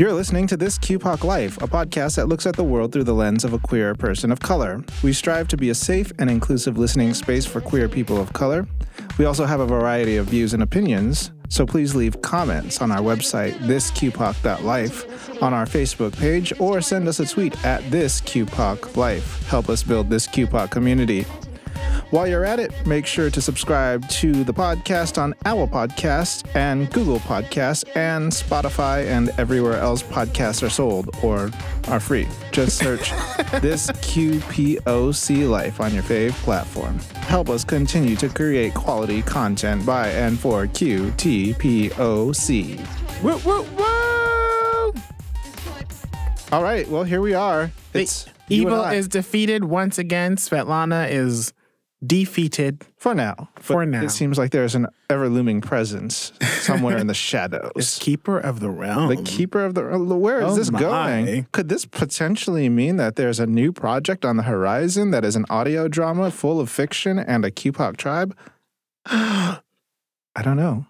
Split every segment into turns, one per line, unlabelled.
You're listening to This QPOC Life, a podcast that looks at the world through the lens of a queer person of color. We strive to be a safe and inclusive listening space for queer people of color. We also have a variety of views and opinions, so please leave comments on our website, thisqpoc.life, on our Facebook page, or send us a tweet at thisqpoc Help us build this QPOC community. While you're at it, make sure to subscribe to the podcast on Apple Podcasts and Google Podcasts and Spotify and everywhere else podcasts are sold or are free. Just search this QPOC Life on your fave platform. Help us continue to create quality content by and for QTPOC.
Woo, woo, woo!
All right, well, here we are. It's
Evil is defeated once again. Svetlana is defeated.
for now.
For now.
It seems like there's an ever looming presence somewhere in the shadows.
keeper of the realm.
The keeper of the. Where is
Oh
this
my.
going? Could this potentially mean that there's a new project on the horizon that is an audio drama full of fiction and a QPOC tribe? I don't know.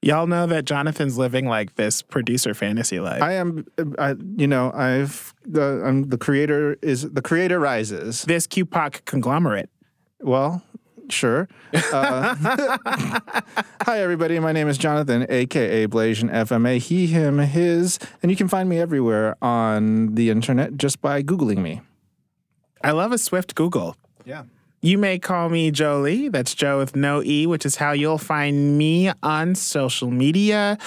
Y'all know that Jonathan's living like this producer fantasy life.
I am. I, you know, I've the I'm the creator is the creator rises.
this QPOC conglomerate.
Well, sure. Uh, hi, everybody. My name is Jonathan, aka Blasian FMA. He, him, his, and you can find me everywhere on the internet just by googling me.
I love a swift Google.
Yeah.
You may call me Jolie. That's Joe with no E, which is how you'll find me on social media.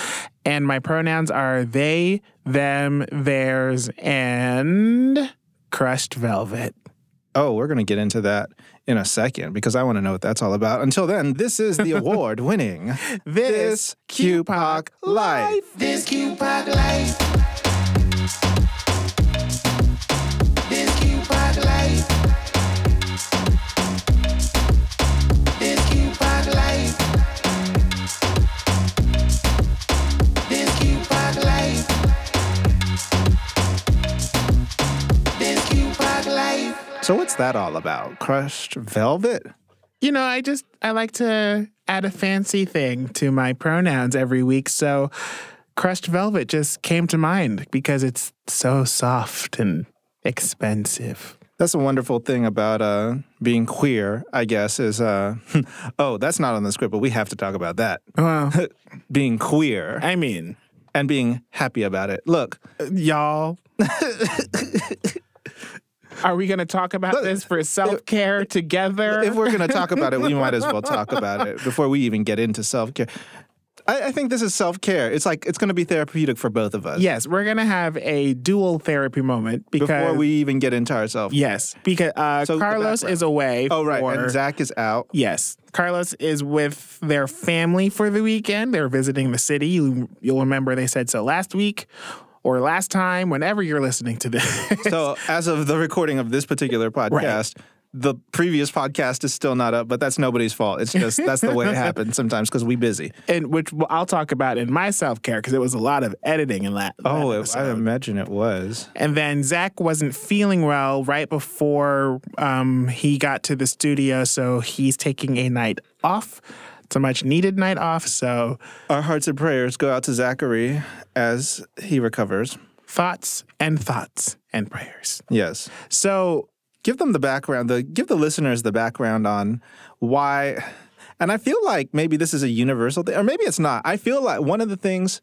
And my pronouns are they, them, theirs, and crushed velvet.
Oh, we're gonna get into that in a second because I want to know what that's all about. Until then, this is the award-winning
This
QPOC Life.
This QPOC life.
So what's that all about? Crushed velvet?
You know, I just I like to add a fancy thing to my pronouns every week. So crushed velvet just came to mind because it's so soft and expensive.
That's a wonderful thing about uh, being queer, I guess, is uh, oh, that's not on the script, but we have to talk about that.
Well,
being queer
I mean,
and being happy about it. Look,
y'all. Are we going to talk about
Look,
this for self care together?
if we're going to talk about it, we might as well talk about it before we even get into self care. I, I think this is self care. It's like it's going to be therapeutic for both of us.
yes, we're going to have a dual therapy moment because
Before we even get into ourselves.
yes, because uh,
So
Carlos is away.
Oh, right.
for-
And Zach is out.
Yes. Carlos is with their family for the weekend. They're visiting the city. You, you'll remember they said so last week or last time, whenever you're listening to this.
So, as of the recording of this particular podcast, the previous podcast is still not up, but that's nobody's fault. It's just that's the way it happens sometimes because we busy.
and which I'll talk about in my self care because it was a lot of editing in that. that
Oh, it, I imagine it was.
And then Zach wasn't feeling well right before um, he got to the studio, so he's taking a night off. It's a much needed night off. So
Our hearts and prayers go out to Zachary as he recovers.
thoughts and thoughts and prayers.
Yes.
So
Give them the background, the give the listeners the background on why and I feel like maybe this is a universal thing, or maybe it's not. I feel like one of the things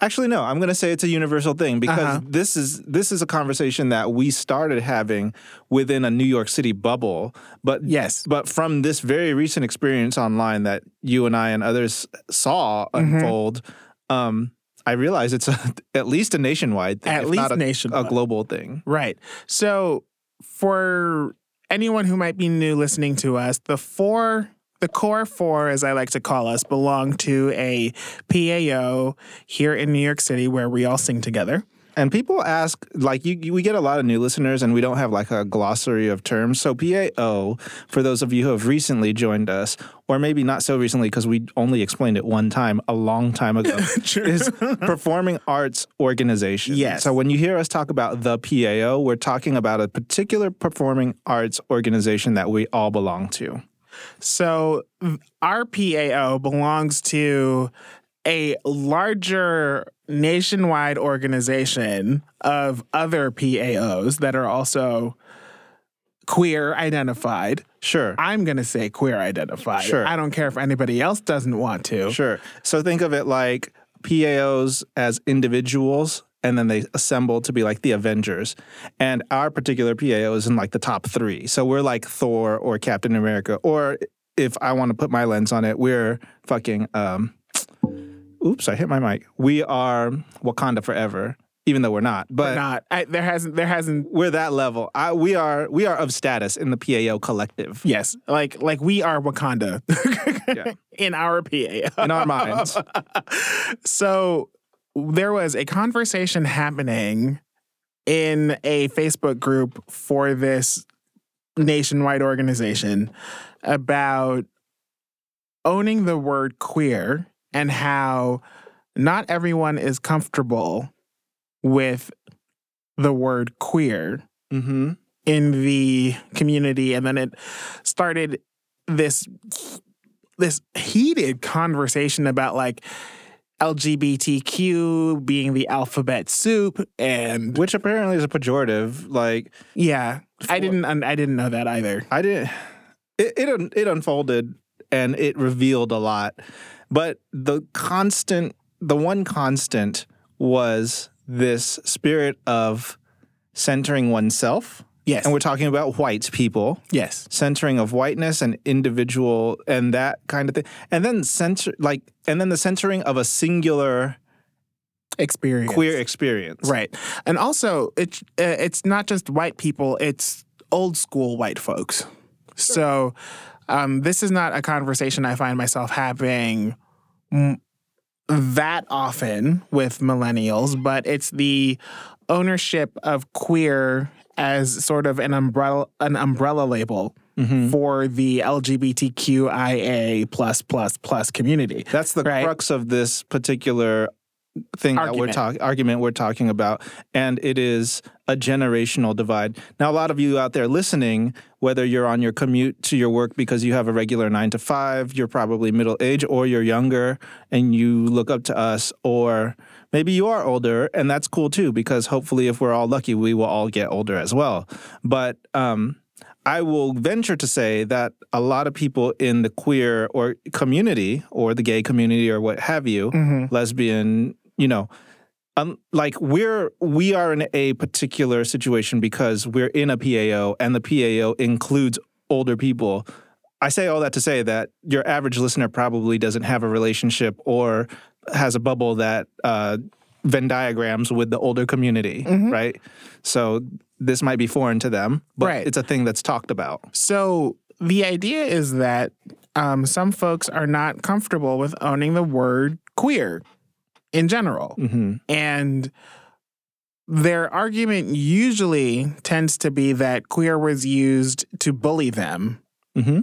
Actually, no. I'm going to say it's a universal thing because
Uh-huh.
this is this is a conversation that we started having within a New York City bubble. But
Yes.
but from this very recent experience online that you and I and others saw
Mm-hmm.
unfold, um, I realize it's a, at least a nationwide thing,
At least
not a,
nationwide.
a global thing.
Right. So, for anyone who might be new listening to us, the four, the core four, as I like to call us, belong to a PAO here in New York City where we all sing together.
And people ask, like, you, you- we get a lot of new listeners, and we don't have like a glossary of terms. So PAO, for those of you who have recently joined us, or maybe not so recently because we only explained it one time a long time ago, is Performing Arts Organization.
Yes.
So when you hear us talk about the PAO, we're talking about a particular performing arts organization that we all belong to.
So, our PAO belongs to a larger nationwide organization of other PAOs that are also queer identified.
Sure.
I'm going to say queer identified.
Sure.
I don't care if anybody else doesn't want to.
Sure. So think of it like PAOs as individuals, and then they assemble to be like the Avengers. And our particular PAO is in like the top three. So we're like Thor or Captain America. Or if I want to put my lens on it, we're fucking, um, oops, I hit my mic. We are Wakanda forever, even though we're not. But
Not I, there hasn't there hasn't
we're that level. I, we are we are of status in the PAO collective.
yes like like we are Wakanda
Yeah.
in our PAO.
In our minds.
So there was a conversation happening in a Facebook group for this nationwide organization about owning the word queer and how not everyone is comfortable with the word queer
Mm-hmm.
in the community and then it started this this heated conversation about like LGBTQ being the alphabet soup and
Which apparently is a pejorative. Like
yeah I didn't I didn't know that either
I didn't. It, it un- it unfolded and it revealed a lot, but the constant, the one constant was this spirit of centering oneself,
yes.
And we're talking about white people,
yes.
Centering of whiteness and individual and that kind of thing, and then center like, and then the centering of a singular
experience.
queer experience,
right. And also it's uh, it's not just white people it's old school white folks. So um, this is not a conversation I find myself having mm, that often with millennials, but it's the ownership of queer as sort of an umbrella an umbrella label
Mm-hmm.
for the LGBTQIA plus plus plus community.
That's the
Right.
crux of this particular thing that we're talking argument we're talking about, and it is a generational divide. Now, a lot of you out there listening, whether you're on your commute to your work because you have a regular nine to five, you're probably middle age, or you're younger and you look up to us, or maybe you are older, and that's cool too, because hopefully, if we're all lucky, we will all get older as well. But um, I will venture to say that a lot of people in the queer or community or the gay community or what have you, lesbian, you know, um, like we're we are in a particular situation because we're in a PAO and the PAO includes older people. I say all that to say that your average listener probably doesn't have a relationship or has a bubble that uh, Venn diagrams with the older community, right? So this might be foreign to them, but
Right.
it's a thing that's talked about.
So the idea is that um, some folks are not comfortable with owning the word queer in general.
hmm
And their argument usually tends to be that queer was used to bully them
hmm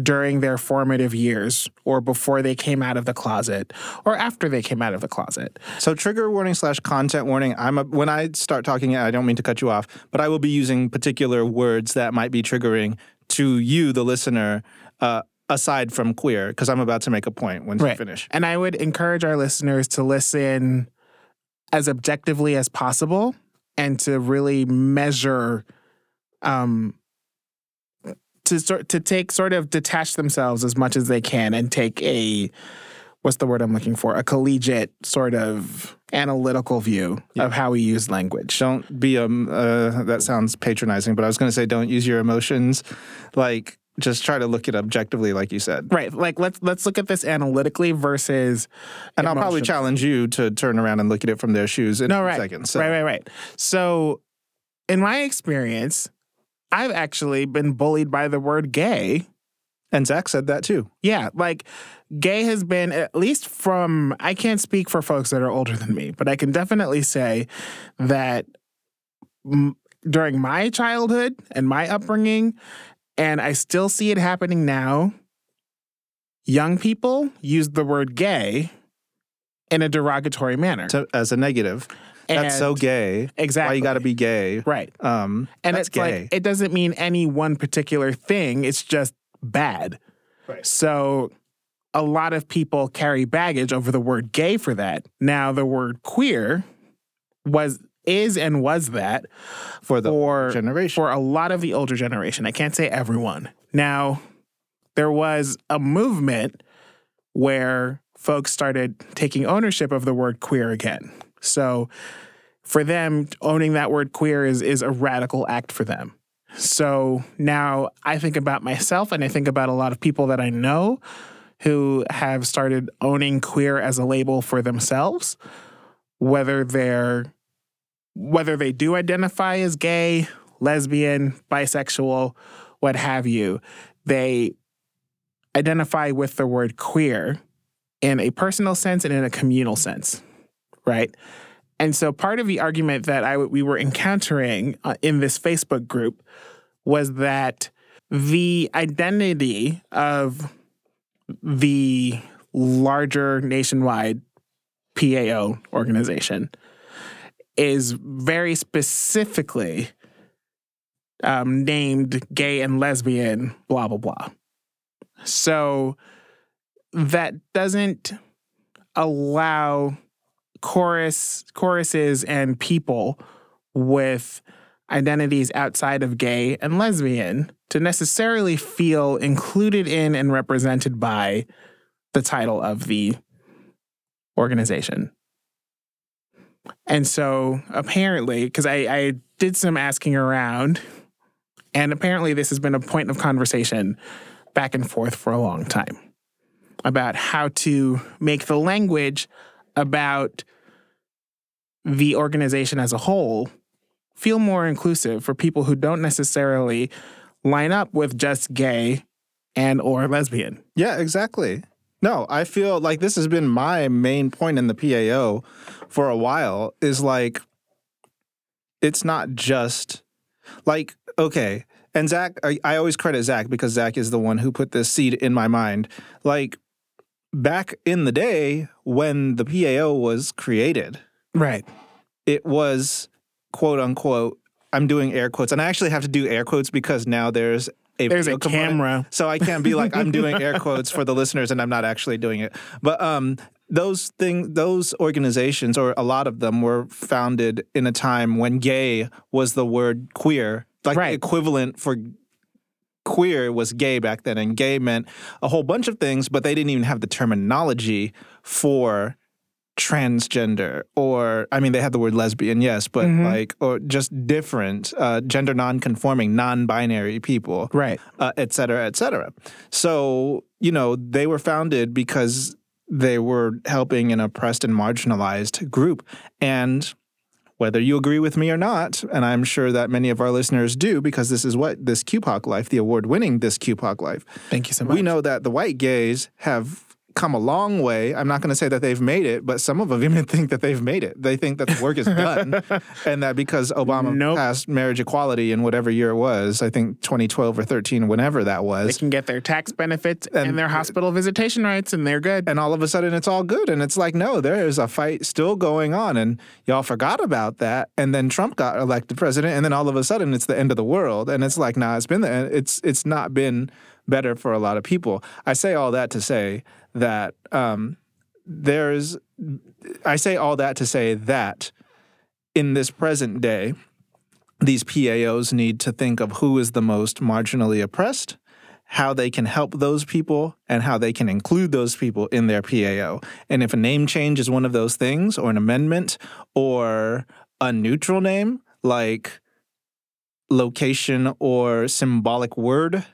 during their formative years or before they came out of the closet or after they came out of the closet.
So trigger warning slash content warning. I'm a, when I start talking, I don't mean to cut you off, but I will be using particular words that might be triggering to you, the listener, uh, aside from queer, because I'm about to make a point when you finish.
And I would encourage our listeners to listen as objectively as possible and to really measure um to sort to take sort of detach themselves as much as they can and take a what's the word I'm looking for? A collegiate sort of analytical view of how we use language.
Don't be um. Uh, that sounds patronizing, but I was going to say don't use your emotions. Like just try to look it objectively, like you said.
Right. Like let's let's look at this analytically versus
And I'll probably challenge you to turn around and look at it from their shoes in
No,
a
right.
second. So.
Right, right, right. So, in my experience, I've actually been bullied by the word gay.
And Zach said that too.
Yeah, like gay has been, at least from, I can't speak for folks that are older than me, but I can definitely say that m- during my childhood and my upbringing, and I still see it happening now, young people use the word gay in a derogatory manner.
To, as a negative. That's so gay.
Exactly.
Why you got to be gay?
Right.
Um,
And
that's
it's
gay.
like it doesn't mean any one particular thing. It's just bad.
Right.
So a lot of people carry baggage over the word gay for that. Now, the word queer was is and was that
For the
for
generation.
for a lot of the older generation. I can't say everyone. Now, there was a movement where folks started taking ownership of the word queer again. So, for them, owning that word queer is is a radical act for them. So now I think about myself and I think about a lot of people that I know who have started owning queer as a label for themselves, whether they're whether they do identify as gay, lesbian, bisexual, what have you, they identify with the word queer in a personal sense and in a communal sense, right? And so part of the argument that I we were encountering uh, in this Facebook group was that the identity of the larger nationwide PAO organization is very specifically um, named gay and lesbian, blah, blah, blah. So that doesn't allow chorus choruses and people with identities outside of gay and lesbian to necessarily feel included in and represented by the title of the organization. And so apparently, because I, I did some asking around, and apparently this has been a point of conversation back and forth for a long time about how to make the language about the organization as a whole feel more inclusive for people who don't necessarily line up with just gay and or lesbian.
Yeah, exactly. No, I feel like this has been my main point in the PAO for a while is like it's not just like okay, and Zach, I, I always credit Zach because Zach is the one who put this seed in my mind. Like back in the day when the PAO was created,
Right.
it was quote unquote. I'm doing air quotes, and I actually have to do air quotes because now there's a
There's a
component.
camera.
So I can't be like I'm doing air quotes for the listeners and I'm not actually doing it. But um those thing those organizations or a lot of them were founded in a time when gay was the word queer. Like
Right.
the equivalent for queer was gay back then and gay meant a whole bunch of things but they didn't even have the terminology for transgender or i mean they had the word lesbian yes but
Mhm.
like or just different uh, gender non-conforming non-binary people
Right.
uh, et cetera, et cetera. So, you know, they were founded because they were helping an oppressed and marginalized group. And whether you agree with me or not, and I'm sure that many of our listeners do, because this is what this QPOC life, the award winning this QPOC life,
Thank you so much.
we know that the white gays have come a long way. I'm not going to say that they've made it, but some of them even think that they've made it. They think that the work is done, and that because Obama
Nope.
passed marriage equality in whatever year it was, I think 2012 or 13, whenever that was.
they can get their tax benefits and,
And-
their uh, hospital visitation rights, and they're good.
And all of a sudden, it's all good. And it's like, no, there is a fight still going on. And y'all forgot about that. And then Trump got elected president. And then all of a sudden, it's the end of the world. And it's like, nah, it's been the It's, it's not been better for a lot of people. I say all that to say that um, there's, I say all that to say that in this present day, these PAOs need to think of who is the most marginally oppressed, how they can help those people, and how they can include those people in their PAO. And if a name change is one of those things, or an amendment, or a neutral name like location or symbolic word,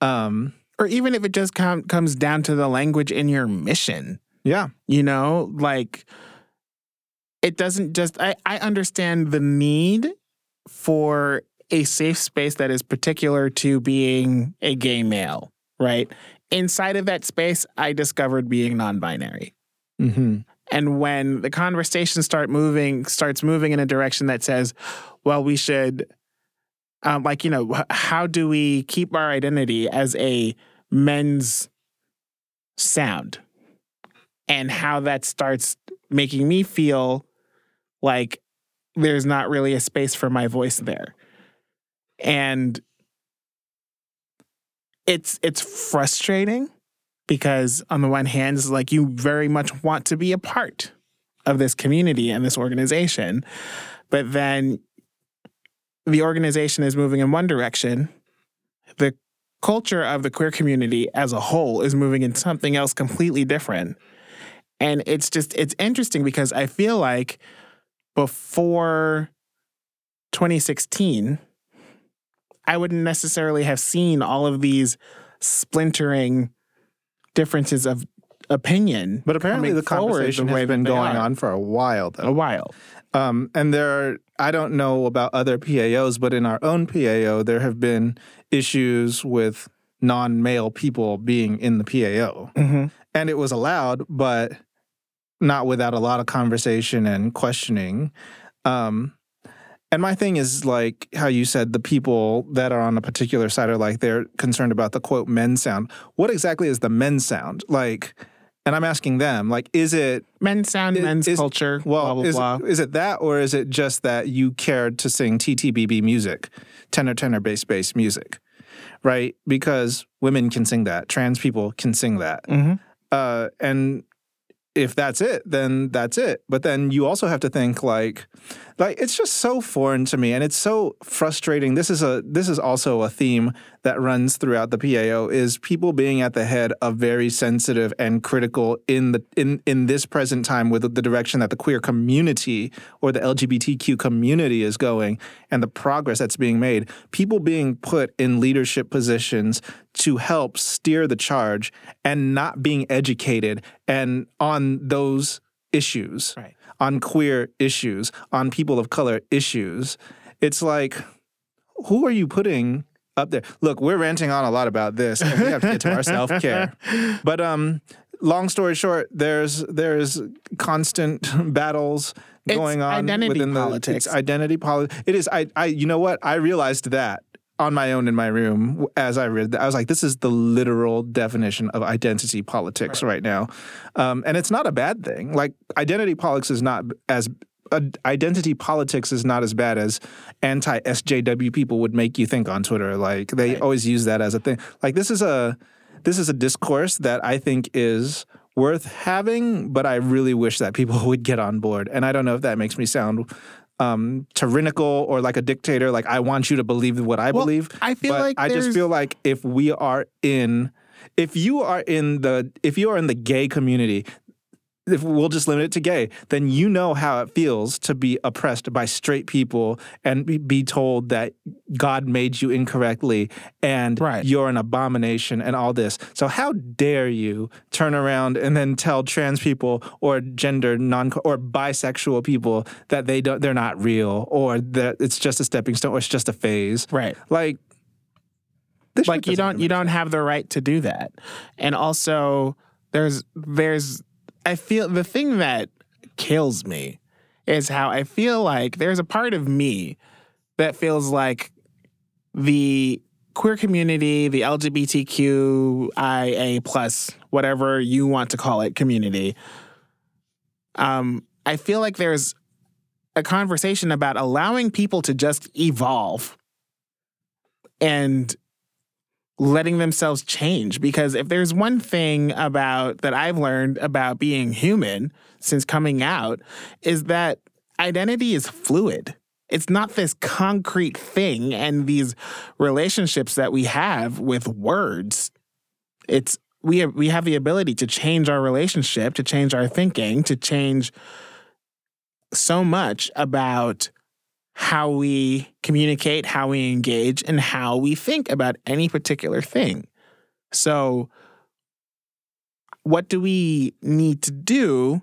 um,
or even if it just com- comes down to the language in your mission.
yeah,
You know, like it doesn't just, I, I understand the need for a safe space that is particular to being a gay male, right? Inside of that space, I discovered being non binary.
hmm
And when the conversation start moving, starts moving in a direction that says, well, we should, um, like, you know, how do we keep our identity as a men's sound? And how that starts making me feel like there's not really a space for my voice there. And it's it's frustrating because on the one hand, it's like you very much want to be a part of this community and this organization, but then the organization is moving in one direction. The culture of the queer community as a whole is moving in something else completely different. And it's just, it's interesting because I feel like before 2016, I wouldn't necessarily have seen all of these splintering differences of opinion.
But apparently, the conversation
the
has been going
are.
on for a while, though.
a while.
Um, and there are, I don't know about other PAOs, but in our own PAO, there have been issues with non male people being in the PAO.
Mm-hmm.
And it was allowed, but not without a lot of conversation and questioning. Um, and my thing is like how you said the people that are on a particular side are like they're concerned about the quote men sound. What exactly is the men sound? Like, and I'm asking them, like, is it
Men's sound,
Is-
men's
is-
culture,
well,
blah, blah,
is,
blah.
is it that, or is it just that you cared to sing TTBB music, tenor, tenor, bass, bass music, right? Because women can sing that, trans people can sing that,
hmm
uh, and if that's it, then that's it. But then you also have to think like, like it's just so foreign to me, and it's so frustrating. This is a this is also a theme that runs throughout the PAO is people being at the head of very sensitive and critical in the in in this present time with the direction that the queer community or the LGBTQ community is going and the progress that's being made. People being put in leadership positions to help steer the charge and not being educated and on those issues
Right.
On queer issues, on people of color issues. It's like, who are you putting up there? Look, we're ranting on a lot about this, and we have to get to our self care. But um, long story short, there's there's constant battles
It's
going on
identity
within the
politics.
It's identity politics. It is. I. I. You know what? I realized that on my own in my room as I read that. I was like, this is the literal definition of identity politics right, now, um, and it's not a bad thing. Like identity politics is not as uh, identity politics is not as bad as anti SJW people would make you think on Twitter. Like they always use that as a thing. Like this is a this is a discourse that I think is worth having, but I really wish that people would get on board. And I don't know if that makes me sound um, tyrannical or like a dictator. Like I want you to believe what I
Well,
believe.
I feel
but
like
I just feel like if we are in, if you are in the, if you are in the gay community, if we'll just limit it to gay, then you know how it feels to be oppressed by straight people and be, told that God made you incorrectly and
Right.
you're an abomination and all this. So how dare you turn around and then tell trans people or gender non or bisexual people that they don't they're not real or that it's just a stepping stone or it's just a phase.
Right.
Like
like you don't you don't have the right to do that and also there's there's i feel the thing that kills me is how i feel like there's a part of me that feels like the queer community the lgbtqia plus whatever you want to call it community. Um i feel like there's a conversation about allowing people to just evolve and letting themselves change because if there's one thing about that I've learned about being human since coming out is that identity is fluid. It's not this concrete thing and these relationships that we have with words. It's we have, we have the ability to change our relationship, to change our thinking, to change so much about how we communicate, how we engage, and how we think about any particular thing. So, what do we need to do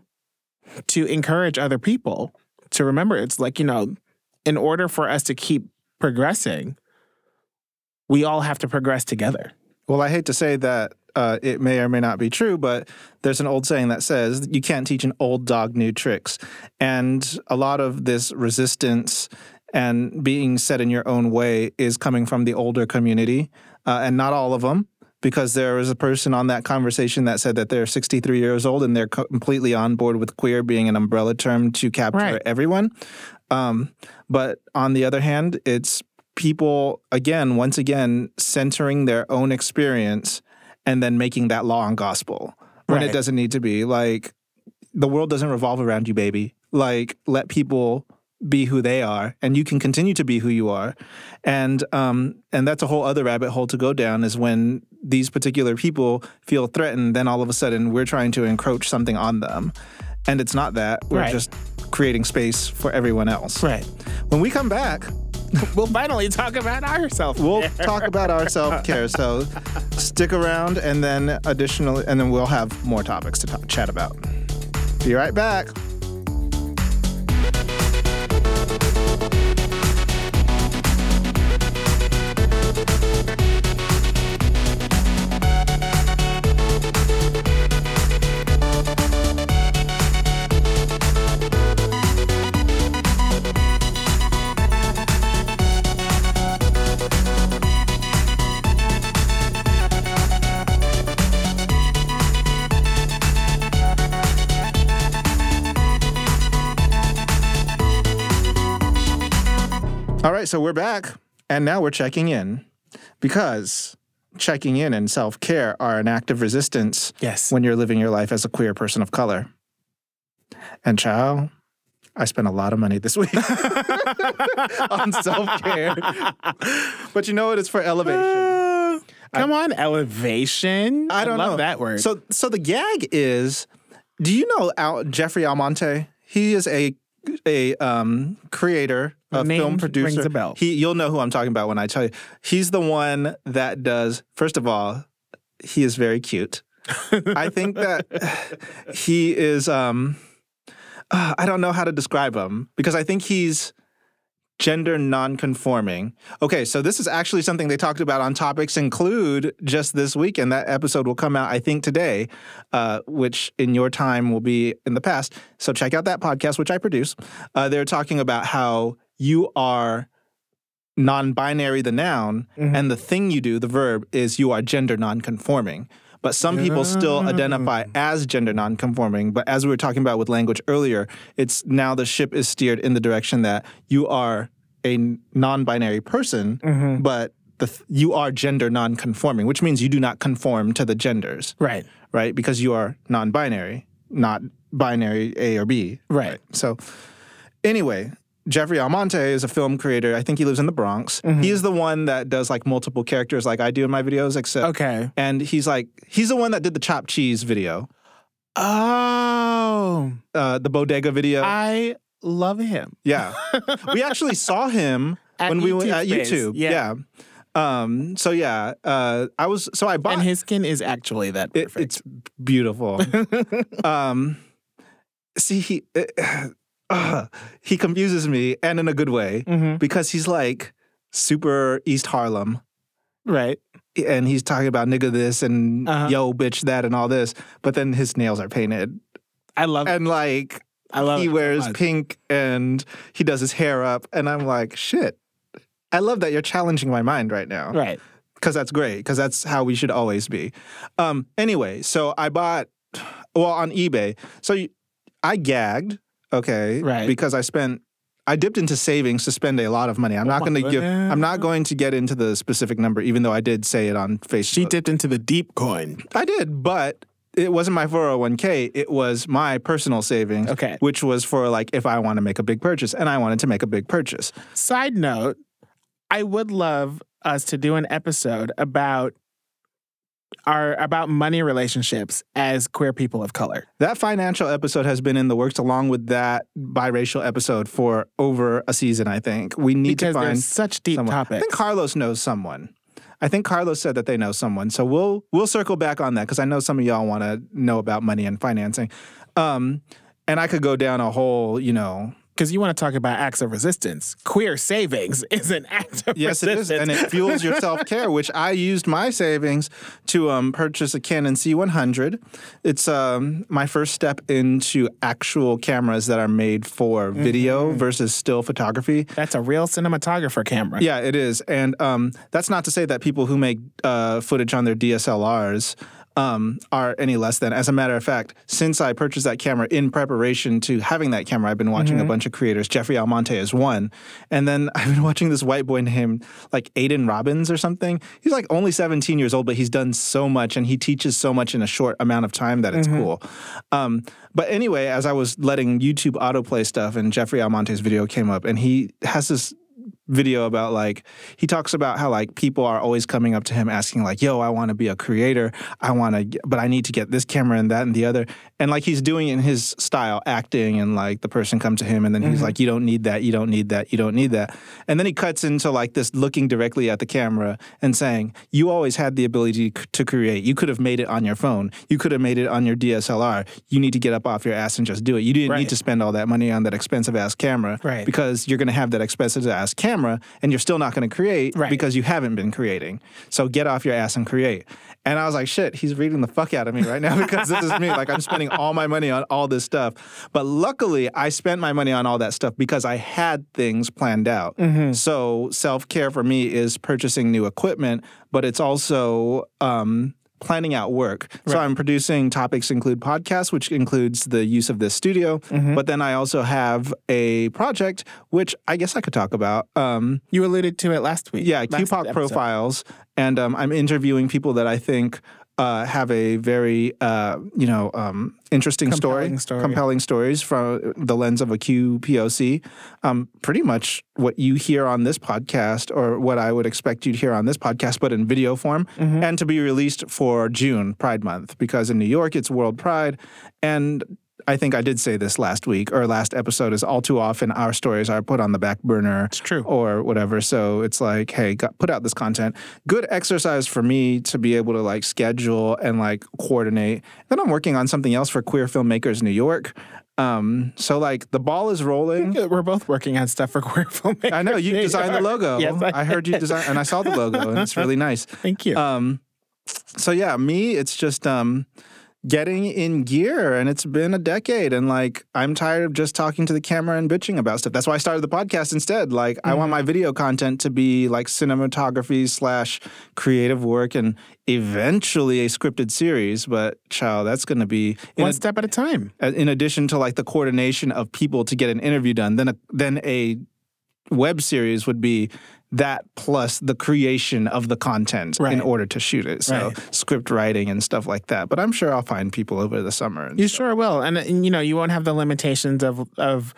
to encourage other people to remember? It's like, you know, in order for us to keep progressing, we all have to progress together.
Well, I hate to say that uh, it may or may not be true, but there's an old saying that says you can't teach an old dog new tricks. And a lot of this resistance and being set in your own way is coming from the older community, uh, and not all of them. Because there was a person on that conversation that said that they're 63 years old and they're completely on board with queer being an umbrella term to capture
Right.
everyone. Um, but on the other hand, it's people, again, once again, centering their own experience and then making that law and gospel when it doesn't need to be. Like the world doesn't revolve around you, baby. Like let people be who they are and you can continue to be who you are and um and that's a whole other rabbit hole to go down is when these particular people feel threatened then all of a sudden we're trying to encroach something on them and it's not that we're
Right.
just creating space for everyone else
Right.
when we come back
We'll finally talk about ourselves.
we'll talk about our self-care so stick around and then additionally and then we'll have more topics to talk, chat about be right back right, so we're back, and now we're checking in because checking in and self care are an act of resistance
Yes.
when you're living your life as a queer person of color. And child, I spent a lot of money this week on self care. but you know what? It's for elevation.
Uh, come on, elevation.
I don't
love
know
that word.
So, so the gag is, do you know Al- Jeffrey Almonte? He is a a um, creator, a
name
film producer.
a bell.
He, you'll know who I'm talking about when I tell you. He's the one that does. First of all, he is very cute. I think that he is. Um, uh, I don't know how to describe him because I think he's gender non-conforming. Okay, so this is actually something they talked about on topics include just this week, and that episode will come out I think today, uh, which in your time will be in the past. So check out that podcast which I produce. Uh, they're talking about how you are non-binary, the noun, and the thing you do, the verb, is you are gender non-conforming. But some people still identify as gender non-conforming. But as we were talking about with language earlier, it's now the ship is steered in the direction that you are a non-binary person, mm-hmm. but the th- you are gender non-conforming, which means you do not conform to the genders,
right.
right? Because you are non-binary, not binary A or B.
Right.
So, anyway, Jeffrey Almonte is a film creator. I think he lives in the Bronx. He is the one that does like multiple characters, like I do in my videos, except
Okay.
and he's like he's the one that did the chopped cheese video,
Oh,
uh, the bodega video.
I love him.
yeah, we actually saw him when we went
YouTube
at
Space,
YouTube.
yeah.
Yeah. Um. So yeah. Uh. I was. So I bought.
And his skin is actually that
It, it's beautiful. um, see, he uh, he confuses me, and in a good way,
Mhm.
because he's like super East Harlem,
right.
and he's talking about nigga this and
Uh-huh.
yo bitch that and all this, but then his nails are painted,
I love
and like
I love
he
it
wears pink, and he does his hair up, and I'm like, shit. I love that you're challenging my mind right now
Right.
because that's great because that's how we should always be um anyway so i bought well on ebay so you- i gagged okay
Right.
because i spent i dipped into savings to spend a lot of money i'm oh
not
going to give i'm not going to get into the specific number even though i did say it on facebook
She dipped into the deep coin.
i did but it wasn't my 401k it was my personal savings
Okay.
which was for like if i want to make a big purchase and i wanted to make a big purchase
Side note, I would love us to do an episode about our about money relationships as queer people of color.
That financial episode has been in the works along with that biracial episode for over a season, I think. We need
Because
to find
such deep
someone. I think Carlos knows someone. I think Carlos said that they know someone. So we'll we'll circle back on that because I know some of y'all want to know about money and financing. Um, and I could go down a whole, you know,
Because you want to talk about acts of resistance. Queer savings is an act of
Yes, it is,
resistance.
and it fuels your self care. Which I used my savings to um, purchase a Canon C100. It's um, my first step into actual cameras that are made for video versus still photography.
That's a real cinematographer camera.
Yeah, it is, and um, that's not to say that people who make uh, footage on their DSLRs um, are any less than. As a matter of fact, since I purchased that camera in preparation to having that camera, I've been watching a bunch of creators. Jeffrey Almonte is one, and then I've been watching this white boy named like Aiden Robbins or something. He's like only 17 years old, but he's done so much and he teaches so much in a short amount of time that it's cool. Um, but anyway, as I was letting YouTube autoplay stuff, and Jeffrey Almonte's video came up, and he has this video about like he talks about how like people are always coming up to him asking like yo i want to be a creator. I want to but i need to get this camera and that and the other and like he's doing it in his style acting and like the person comes to him and then he's mm-hmm. like you don't need that you don't need that you don't need that and then he cuts into like this looking directly at the camera and saying you always had the ability to create you could have made it on your phone you could have made it on your dslr you need to get up off your ass and just do it you didn't
Right.
need to spend all that money on that expensive ass camera
Right.
because you're going to have that expensive ass camera and you're still not going to create
Right.
because you haven't been creating. So get off your ass and create. And I was like, shit, he's reading the fuck out of me right now because this is me. Like I'm spending all my money on all this stuff. But luckily, I spent my money on all that stuff because I had things planned out. So self care for me is purchasing new equipment, but it's also um, planning out work. So I'm producing topics include podcasts, which includes the use of this studio. But then I also have a project, which I guess I could talk about. Um,
You alluded to it last week.
yeah, QPOC profiles, and um, I'm interviewing people that I think uh, have a very uh, you know um, interesting
Compelling
story,
story.
compelling stories from the lens of a QPOC. Um, pretty much what you hear on this podcast, or what I would expect you to hear on this podcast, but in video form,
Mm-hmm.
and to be released for June Pride Month, because in New York it's World Pride, and I think I did say this last week or last episode is all too often our stories are put on the back burner
It's true.
or whatever. So it's like, hey, got, put out this content. Good exercise for me to be able to like schedule and like coordinate. Then I'm working on something else for Queer Filmmakers New York. Um, so like the ball is rolling.
We're both working on stuff for queer filmmakers.
I know you designed the logo.
Yes, I,
I heard you design, and I saw the logo, and it's really nice.
Thank you.
Um, so yeah, me, it's just um, getting in gear, and it's been a decade, and like I'm tired of just talking to the camera and bitching about stuff. That's why I started the podcast instead. Like I want mm-hmm. my video content to be like cinematography slash creative work, and eventually a scripted series. But child, that's going to be
One
a-
step at a time.
in addition to like the coordination of people to get an interview done, then a, then a web series would be that plus the creation of the content
Right.
in order to shoot it. So
Right.
script writing and stuff like that. But I'm sure I'll find people over the summer.
You
stuff.
sure will, and, and you know you won't have the limitations of of.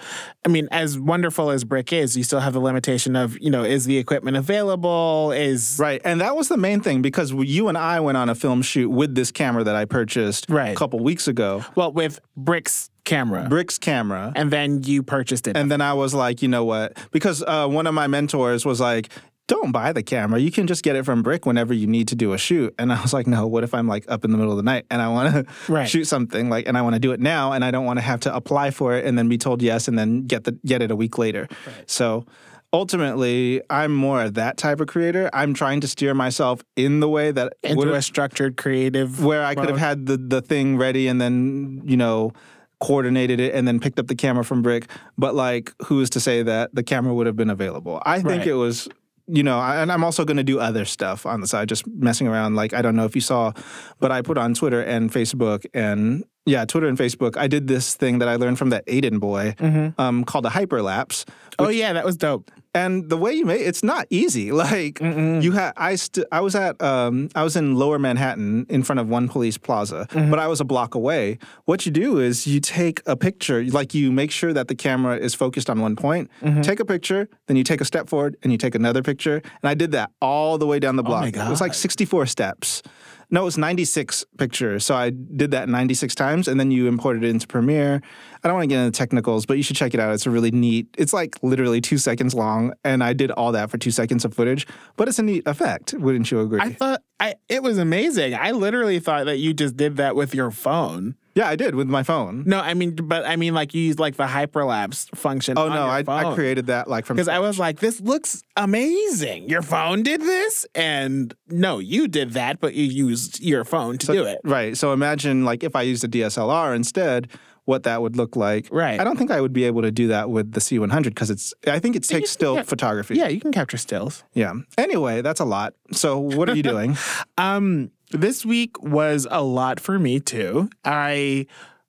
I mean, as wonderful as Brick is, you still have the limitation of you know is the equipment available? Is
Right. And that was the main thing because you and I went on a film shoot with this camera that I purchased
Right.
a couple weeks ago.
well with Brick's camera,
Brick's camera.
and then you purchased it.
And then I was like, you know what? Because uh, one of my mentors was like, don't buy the camera. You can just get it from Brick whenever you need to do a shoot. And I was like, no, what if I'm like up in the middle of the night and I want to shoot something like, and I want to do it now and I don't want to have to apply for it and then be told yes and then get the get it a week later. So ultimately, I'm more of that type of creator. I'm trying to steer myself in the way that
into a structured creative
where I could have had the the thing ready and then you know coordinated it and then picked up the camera from Brick. But like, who is to say that the camera would have been available? I think
Right.
it was. You know, I- and I'm also going to do other stuff on the side, just messing around. Like, I don't know if you saw, but I put on Twitter and Facebook and yeah, Twitter and Facebook. I did this thing that I learned from that Aiden boy um, called a hyperlapse.
Oh yeah, that was dope.
And the way you make it's not easy. Like you had, I st- I was at, um, I was in Lower Manhattan in front of One Police Plaza, but I was a block away. What you do is you take a picture, like you make sure that the camera is focused on one point. Take a picture, then you take a step forward, and you take another picture. And I did that all the way down the block.
my
It was like 64 steps. No, it was 96 pictures. So I did that 96 times and then you imported it into Premiere. I don't want to get into technicals, but you should check it out. It's a really neat, it's like literally two seconds long. And I did all that for two seconds of footage, but it's a neat effect. Wouldn't you agree?
I thought I it was amazing. I literally thought that you just did that with your phone.
Yeah, I did with my phone.
No, I mean, but I mean, like you used like the hyperlapse function.
oh, no, I, I created that like from.
because I was like, this looks amazing. Your phone did this, and no, you did that, but you used your phone to do it.
Right. So imagine like if I used a DSLR instead, what that would look like.
Right.
I don't think I would be able to do that with the C100 because it's, I think it takes still
yeah.
photography.
Yeah, you can capture stills.
Yeah. Anyway, that's a lot. So what are you doing?
Um, this week was a lot for me too. I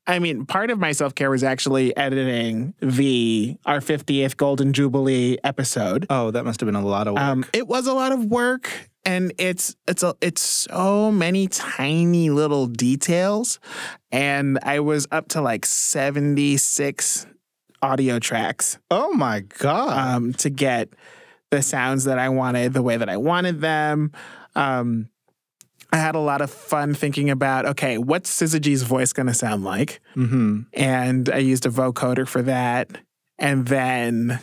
I mean, part of my self care was actually editing the our 50th Golden Jubilee episode.
Oh, that must have been a lot of work.
Um, it was a lot of work, and it's it's a, it's so many tiny little details, and I was up to like 76 audio tracks
oh my god.
um, to get the sounds that I wanted the way that I wanted them. Um, I had a lot of fun thinking about okay, what's Syzygy's voice going to sound like,
mm-hmm.
and I used a vocoder for that, and then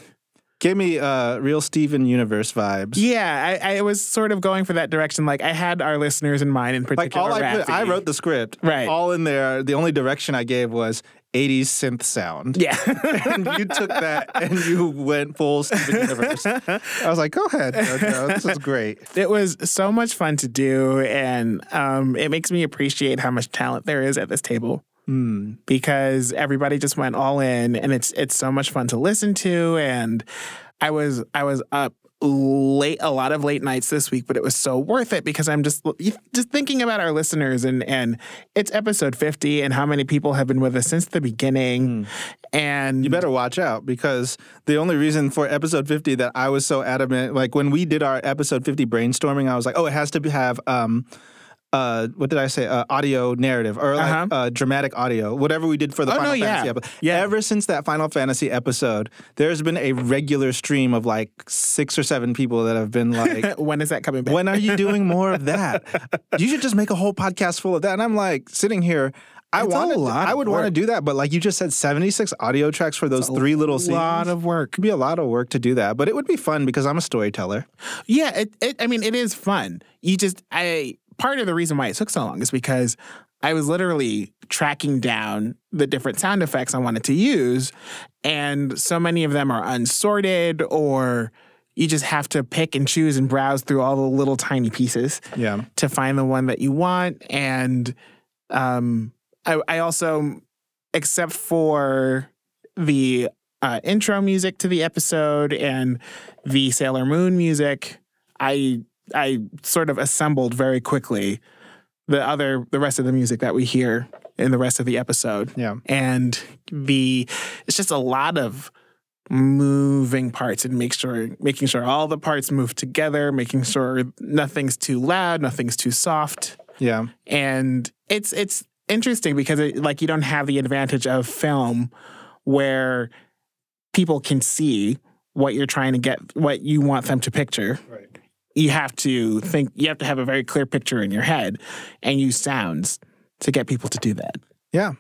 Gave me uh, real Steven Universe vibes.
yeah, I, I was sort of going for that direction. Like I had our listeners in mind in particular.
Like all I put, I wrote the script.
Right.
All in there. The only direction I gave was 80s synth sound.
Yeah.
and you took that and you went full Steven Universe. I was like, go ahead, Jojo. This is great.
it was so much fun to do, and um, it makes me appreciate how much talent there is at this table.
Mm.
because everybody just went all in and it's it's so much fun to listen to and I was I was up late a lot of late nights this week but it was so worth it because I'm just just thinking about our listeners and and it's episode 50 and how many people have been with us since the beginning. And
You better watch out because the only reason for episode 50 that I was so adamant, like when we did our episode 50 brainstorming, I was like, oh, it has to be, have, um, uh, what did I say? Uh, audio narrative or like
Uh-huh.
uh, dramatic audio, whatever we did for the
Oh, no,
Final
yeah.
Fantasy episode.
Yeah.
Ever since that Final Fantasy episode, there's been a regular stream of like six or seven people that have been like,
when is that coming back?
when are you doing more of that? You should just make a whole podcast full of that. And I'm like sitting here. I want
lot
I would want to do that, but like you just said, 76 audio tracks for those three little scenes.
a lot of work.
It'd be a lot of work to do that, but it would be fun because I'm a storyteller.
Yeah, it, it I mean it is fun. You just I part of the reason why it took so long is because I was literally tracking down the different sound effects I wanted to use and so many of them are unsorted or you just have to pick and choose and browse through all the little tiny pieces
Yeah.
to find the one that you want. And um, I, I also, except for the uh, intro music to the episode and the Sailor Moon music, I I sort of assembled very quickly the other the rest of the music that we hear in the rest of the episode.
Yeah.
And the it's just a lot of moving parts and make sure making sure all the parts move together, making sure nothing's too loud, nothing's too soft.
Yeah.
And it's it's interesting because it, like you don't have the advantage of film where people can see what you're trying to get what you want them to picture
Right.
You have to think you have to have a very clear picture in your head and use sounds to get people to do that
Yeah.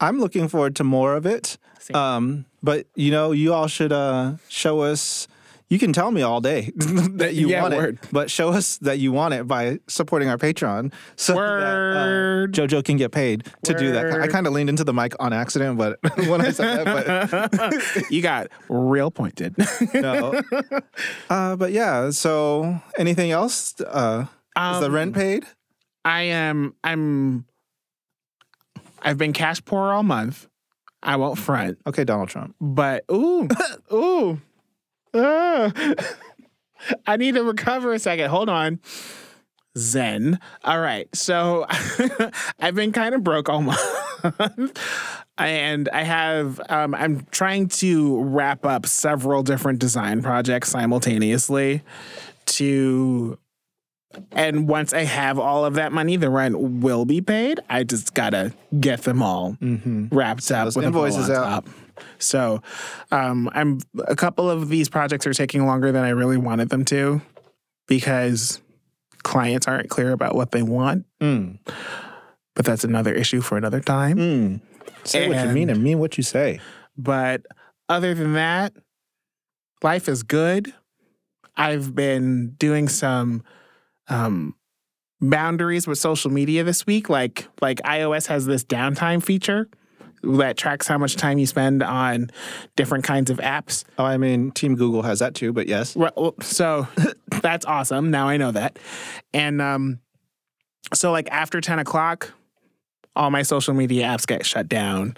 I'm looking forward to more of it. Um, but you know, you all should uh, show us. You can tell me all day that you
Yeah,
want
word.
it, but show us that you want it by supporting our Patreon, so
Word.
that uh, JoJo can get paid to do that. I kind of leaned into the mic on accident, but when I said that, but
you got real pointed
no. Uh, but yeah. So, anything else? Uh, is the
Um,
rent paid?
i am i'm i've been cash poor all month i won't front
Okay, Donald Trump.
but ooh ooh Ah. i need to recover a second hold on zen all right so i've been kind of broke all month and i have um, i'm trying to wrap up several different design projects simultaneously to and once i have all of that money the rent will be paid i just gotta get them all wrapped up
those
with
invoices
a bow on
out.
top. So, um, I'm a couple of these projects are taking longer than I really wanted them to because clients aren't clear about what they want.
Mm.
But that's another issue for another time.
Mm. Say what you mean
And-
and mean what you say.
But other than that, life is good. I've been doing some um, boundaries with social media this week. Like like iOS has this downtime feature that tracks how much time you spend on different kinds of apps.
Oh, I mean, Team Google has that too, but yes.
Well, So that's awesome. Now I know that. And um, so, like after 10 o'clock, all my social media apps get shut down.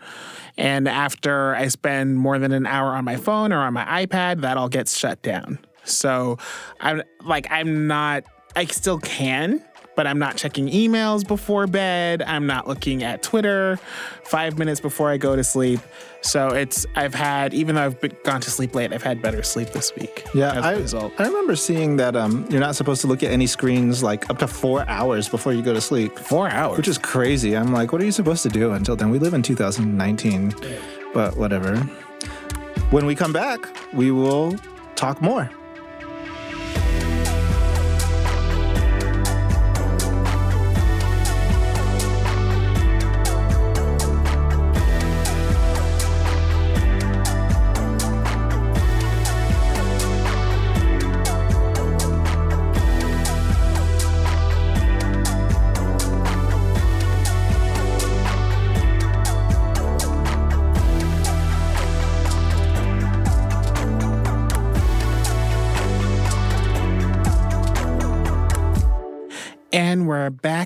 And after I spend more than an hour on my phone or on my iPad, that all gets shut down. So I'm like, I'm not, I still can, but I'm not checking emails before bed. I'm not looking at Twitter five minutes before I go to sleep. So it's I've had even though I've been, gone to sleep late, I've had better sleep this week.
Yeah, I. I remember seeing that um, you're not supposed to look at any screens like up to four hours before you go to sleep,
Four hours.
which is crazy. I'm like, what are you supposed to do until then? We live in 2019, but whatever. When we come back, we will talk more.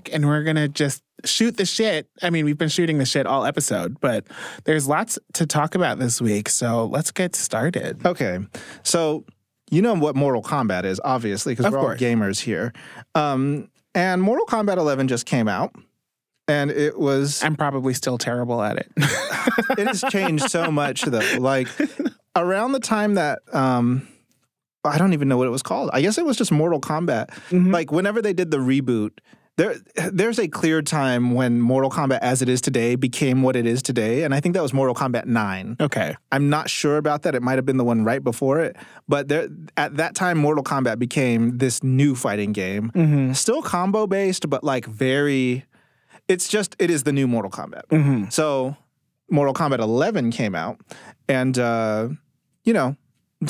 Back and we're going to just shoot the shit. I mean, we've been shooting the shit all episode, but there's lots to talk about this week. So let's get started.
Okay, so you know what Mortal Kombat is, obviously, because we're all gamers here. Um, and Mortal Kombat 11 just came out, and it was
I'm probably still terrible at it.
it has changed so much though. Like around the time that um I don't even know what it was called. I guess it was just Mortal Kombat. Like whenever they did the reboot, there there's a clear time when Mortal Kombat as it is today became what it is today, and I think that was Mortal Kombat 9.
okay.
I'm not sure about that. It might have been the one right before it, but there at that time Mortal Kombat became this new fighting game. Still combo based, but like very it's just it is the new Mortal Kombat. So Mortal Kombat 11 came out and uh you know,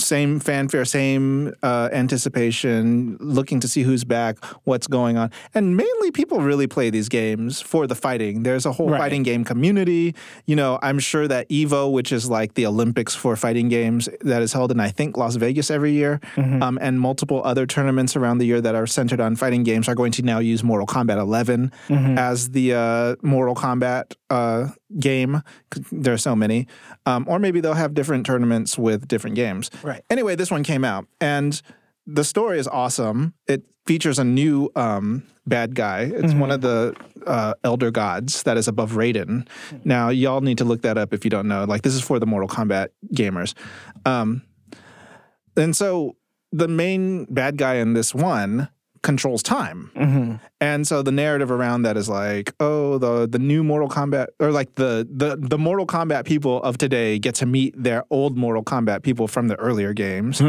same fanfare, same uh, anticipation, looking to see who's back, what's going on. And mainly people really play these games for the fighting. There's a whole
Right.
fighting game community. You know, I'm sure that EVO, which is like the Olympics for fighting games that is held in, I think, Las Vegas every year, um, and multiple other tournaments around the year that are centered on fighting games are going to now use Mortal Kombat 11 as the uh, Mortal Kombat uh, game. There are so many. Um, or maybe they'll have different tournaments with different games.
Right.
Anyway, this one came out, and the story is awesome. It features a new um, bad guy. It's one of the uh, elder gods that is above Raiden. Now, y'all need to look that up if you don't know. Like, this is for the Mortal Kombat gamers. Um, and so the main bad guy in this one controls time.
Mm-hmm.
And so the narrative around that is like, oh, the the new Mortal Kombat or like the the the Mortal Kombat people of today get to meet their old Mortal Kombat people from the earlier games.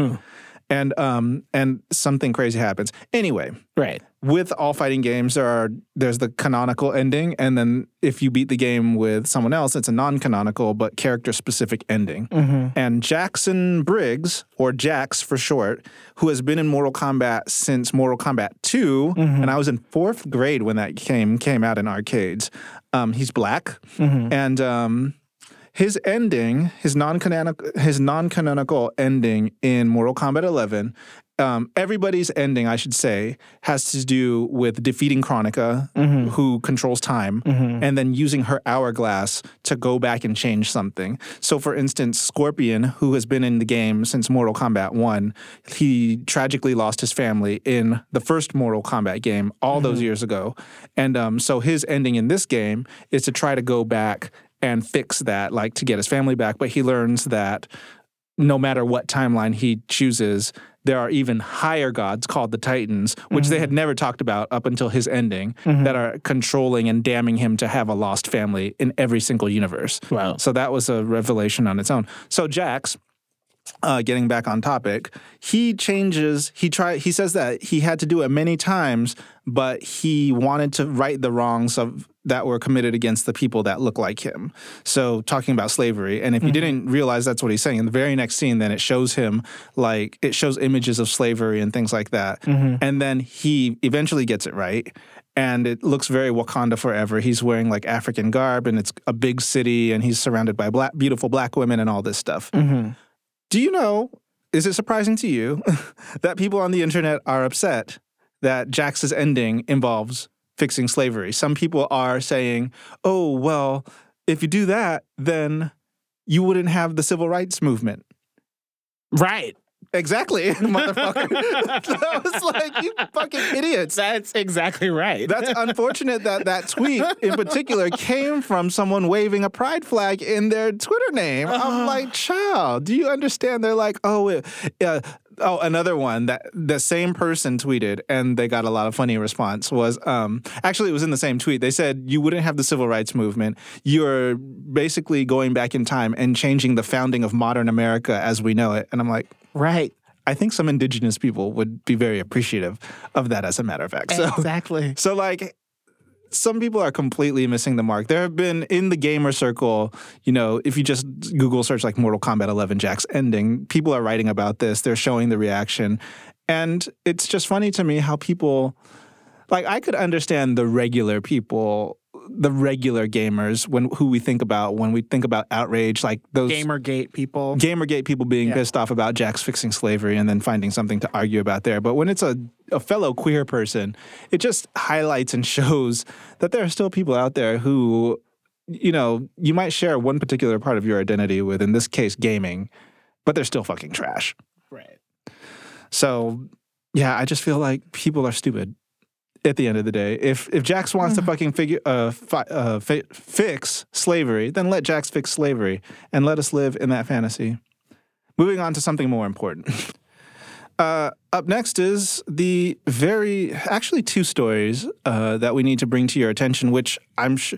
And um and something crazy happens. Anyway,
Right.
with all fighting games there are there's the canonical ending and then if you beat the game with someone else it's a non-canonical but character specific ending and jackson briggs or jax for short who has been in mortal kombat since mortal kombat 2 and i was in fourth grade when that came came out in arcades um, he's black. And um, his ending, his non-canonical, his non-canonical ending in Mortal Kombat 11, um, everybody's ending, I should say, has to do with defeating Kronika, who controls time, and then using her hourglass to go back and change something. So, for instance, Scorpion, who has been in the game since Mortal Kombat 1, he tragically lost his family in the first Mortal Kombat game all those years ago. And um, so his ending in this game is to try to go back and fix that, like to get his family back. But he learns that no matter what timeline he chooses, there are even higher gods called the Titans, which they had never talked about up until his ending, that are controlling and damning him to have a lost family in every single universe.
Wow.
So that was a revelation on its own. So Jax, uh, getting back on topic, he changes. He try. He says that he had to do it many times, but he wanted to right the wrongs of that were committed against the people that look like him. So talking about slavery, and if you mm-hmm. didn't realize that's what he's saying, in the very next scene, then it shows him like it shows images of slavery and things like that, mm-hmm. and then he eventually gets it right. And it looks very Wakanda forever. He's wearing like African garb, and it's a big city, and he's surrounded by black, beautiful black women, and all this stuff. Mm-hmm. Do you know, is it surprising to you that people on the internet are upset that Jax's ending involves fixing slavery? Some people are saying, oh, well, if you do that, then you wouldn't have the civil rights movement.
Right.
Exactly, motherfucker. I was like, you fucking idiots.
That's exactly right.
That's unfortunate that that tweet in particular came from someone waving a pride flag in their Twitter name. I'm like, child, do you understand? They're like, oh, uh, uh, oh, another one that the same person tweeted, and they got a lot of funny response. Was um, actually it was in the same tweet. They said you wouldn't have the civil rights movement. You're basically going back in time and changing the founding of modern America as we know it. And I'm like,
right.
I think some indigenous people would be very appreciative of that, as a matter of fact. So,
Exactly.
so like, some people are completely missing the mark. There have been in the gamer circle, you know, if you just Google search like Mortal Kombat 11 Jax ending, people are writing about this. They're showing the reaction. And it's just funny to me how people, like, I could understand the regular people, the regular gamers, when who we think about when we think about outrage, like those
Gamergate people.
Gamergate people being
Yeah.
pissed off about Jax fixing slavery and then finding something to argue about there. But when it's a, a fellow queer person, it just highlights and shows that there are still people out there who, you know, you might share one particular part of your identity with, in this case, gaming, but they're still fucking trash.
Right.
So, yeah, I just feel like people are stupid. At the end of the day, if if Jax wants to fucking figure uh, fi- uh fi- fix slavery, then let Jax fix slavery and let us live in that fantasy. Moving on to something more important. Uh, up next is the very, actually, two stories uh, that we need to bring to your attention, which I'm sh-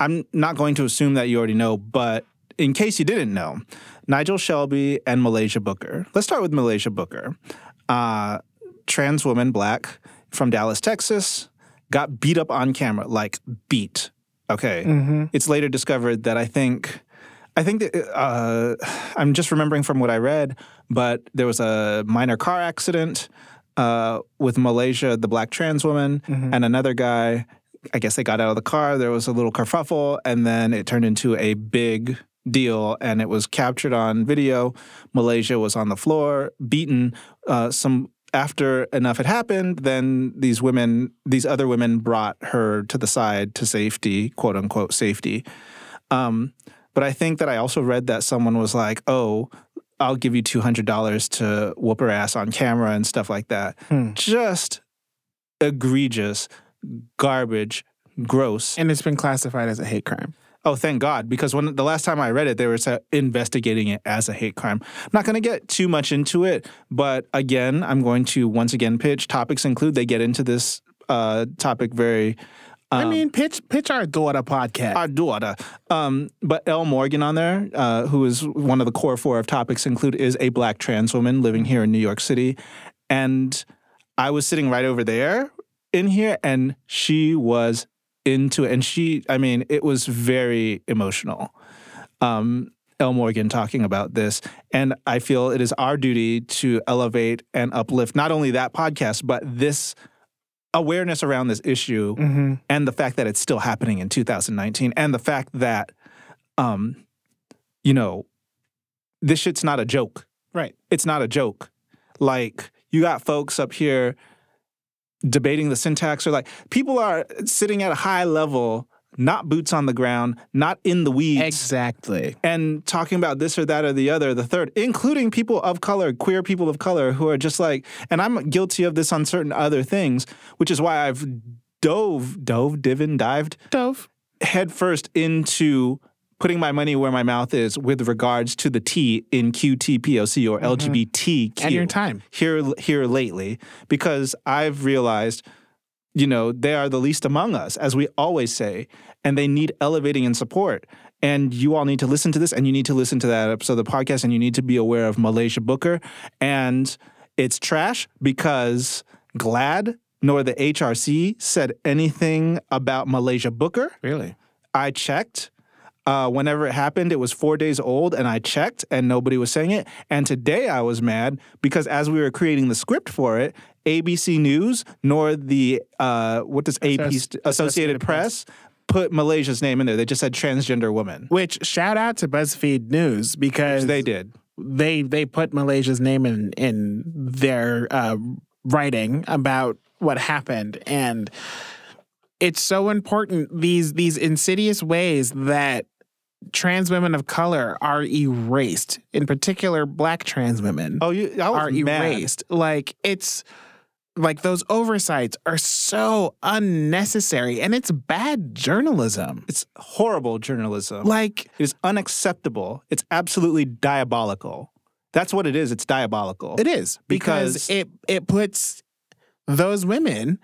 I'm not going to assume that you already know, but in case you didn't know, Nigel Shelby and Malaysia Booker. Let's start with Malaysia Booker. Uh, trans woman, black, from Dallas, Texas, got beat up on camera, like beat. Okay. It's later discovered that I think, I think that uh, I'm just remembering from what I read, but there was a minor car accident uh, with Malaysia, the black trans woman, and another guy. I guess they got out of the car. There was a little kerfuffle, and then it turned into a big deal, and it was captured on video. Malaysia was on the floor, beaten. Uh, some after enough had happened, then these women, these other women, brought her to the side to safety, quote unquote safety. Um, but I think that I also read that someone was like, "Oh, I'll give you two hundred dollars to whoop her ass on camera and stuff like that." Just egregious, garbage, gross.
And it's been classified as a hate crime.
Oh, thank God! Because when the last time I read it, they were investigating it as a hate crime. I'm not going to get too much into it, but again, I'm going to once again pitch. Topics include they get into this uh, topic very
I mean, pitch pitch our daughter podcast.
our daughter. Um, but Elle Morgan on there, uh, who is one of the core four of topics include, is a black trans woman living here in New York City. And I was sitting right over there in here, and she was into it. And she, I mean, it was very emotional. Um, Elle Morgan talking about this. And I feel it is our duty to elevate and uplift not only that podcast, but this awareness around this issue
Mm-hmm.
and the fact that it's still happening in 2019 and the fact that um you know this shit's not a joke
right.
it's not a joke like you got folks up here debating the syntax or like people are sitting at a high level not boots on the ground not in the weeds
Exactly.
and talking about this or that or the other, the third, including people of color, queer people of color who are just like, and I'm guilty of this on certain other things, which is why I've dove, dove, divin, dived
Dove.
headfirst into putting my money where my mouth is with regards to the T in QTPOC or mm-hmm. LGBTQ
And your time.
here here lately because I've realized you know they are the least among us as we always say and they need elevating and support and you all need to listen to this and you need to listen to that episode of the podcast and you need to be aware of Malaysia Booker and it's trash because GLAAD nor the HRC said anything about Malaysia Booker
Really?
I checked. Uh, whenever it happened, it was four days old, and I checked, and nobody was saying it. And today I was mad because as we were creating the script for it, ABC News nor the uh, what does AP
Associ-
st- Associated Press put Malaysia's name in there. They just said transgender woman.
Which shout out to BuzzFeed News because
They did.
they they put Malaysia's name in in their uh, writing about what happened, and it's so important these these insidious ways that trans women of color are erased. In particular, black trans women
Oh, you I was
are
mad.
erased. Like it's like those oversights are so unnecessary and it's bad journalism.
It's horrible journalism.
Like
It is unacceptable. It's absolutely diabolical. That's what it is. It's diabolical.
it is because,
Because-
it it puts those women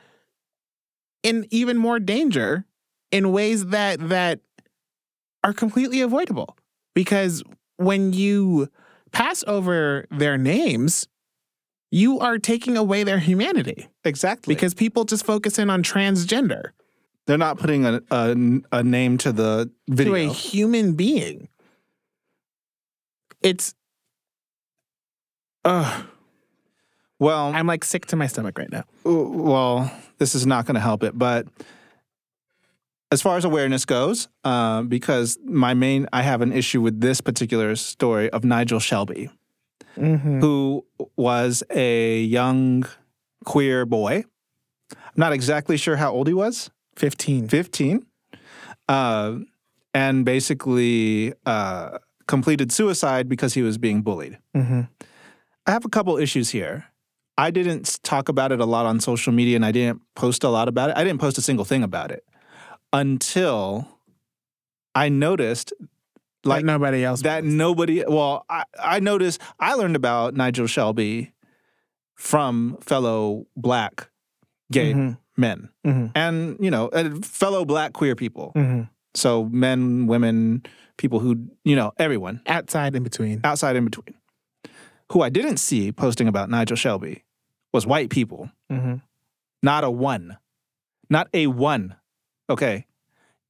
in even more danger in ways that that are completely avoidable. Because when you pass over their names, you are taking away their humanity.
exactly
because people just focus in on transgender
they're not putting a, a, a name to the video.
to a human being. It's, ugh,
well,
I'm like sick to my stomach right now.
well, this is not going to help it. But as far as awareness goes, uh, because my main, I have an issue with this particular story of Nigel Shelby,
Mm-hmm.
who was a young queer boy. I'm not exactly sure how old he was.
15.
15 uh, and basically uh, completed suicide because he was being bullied.
Mm-hmm.
I have a couple issues here. I didn't talk about it a lot on social media and I didn't post a lot about it. I didn't post a single thing about it until I noticed
Like
like
nobody else.
that nobody well I, I noticed I learned about Nigel Shelby from fellow black gay
Mhm.
men
Mhm.
and you know fellow black queer people
Mm-hmm.
so men women people who you know everyone
Outside in between.
outside in between who i didn't see posting about nigel shelby was white people
Mm-hmm.
not a one not a one okay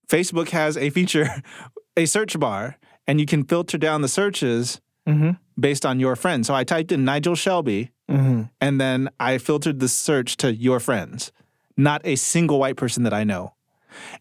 facebook has a feature a search bar and you can filter down the searches
Mm-hmm.
based on your friends so i typed in nigel shelby
Mm-hmm.
and then i filtered the search to your friends not a single white person that i know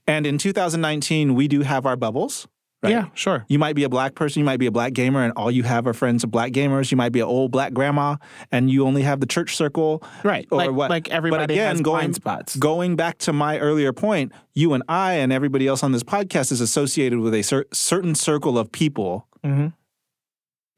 and in 2019 we do have our bubbles right?
Yeah, sure.
You might be a black person, you might be a black gamer, and all you have are friends of black gamers. You might be an old black grandma, and you only have the church circle.
Right.
Or
like,
what?
like everybody
but again,
has
going,
blind spots.
Going back to my earlier point, you and I and everybody else on this podcast is associated with a cer- certain circle of people
Mhm.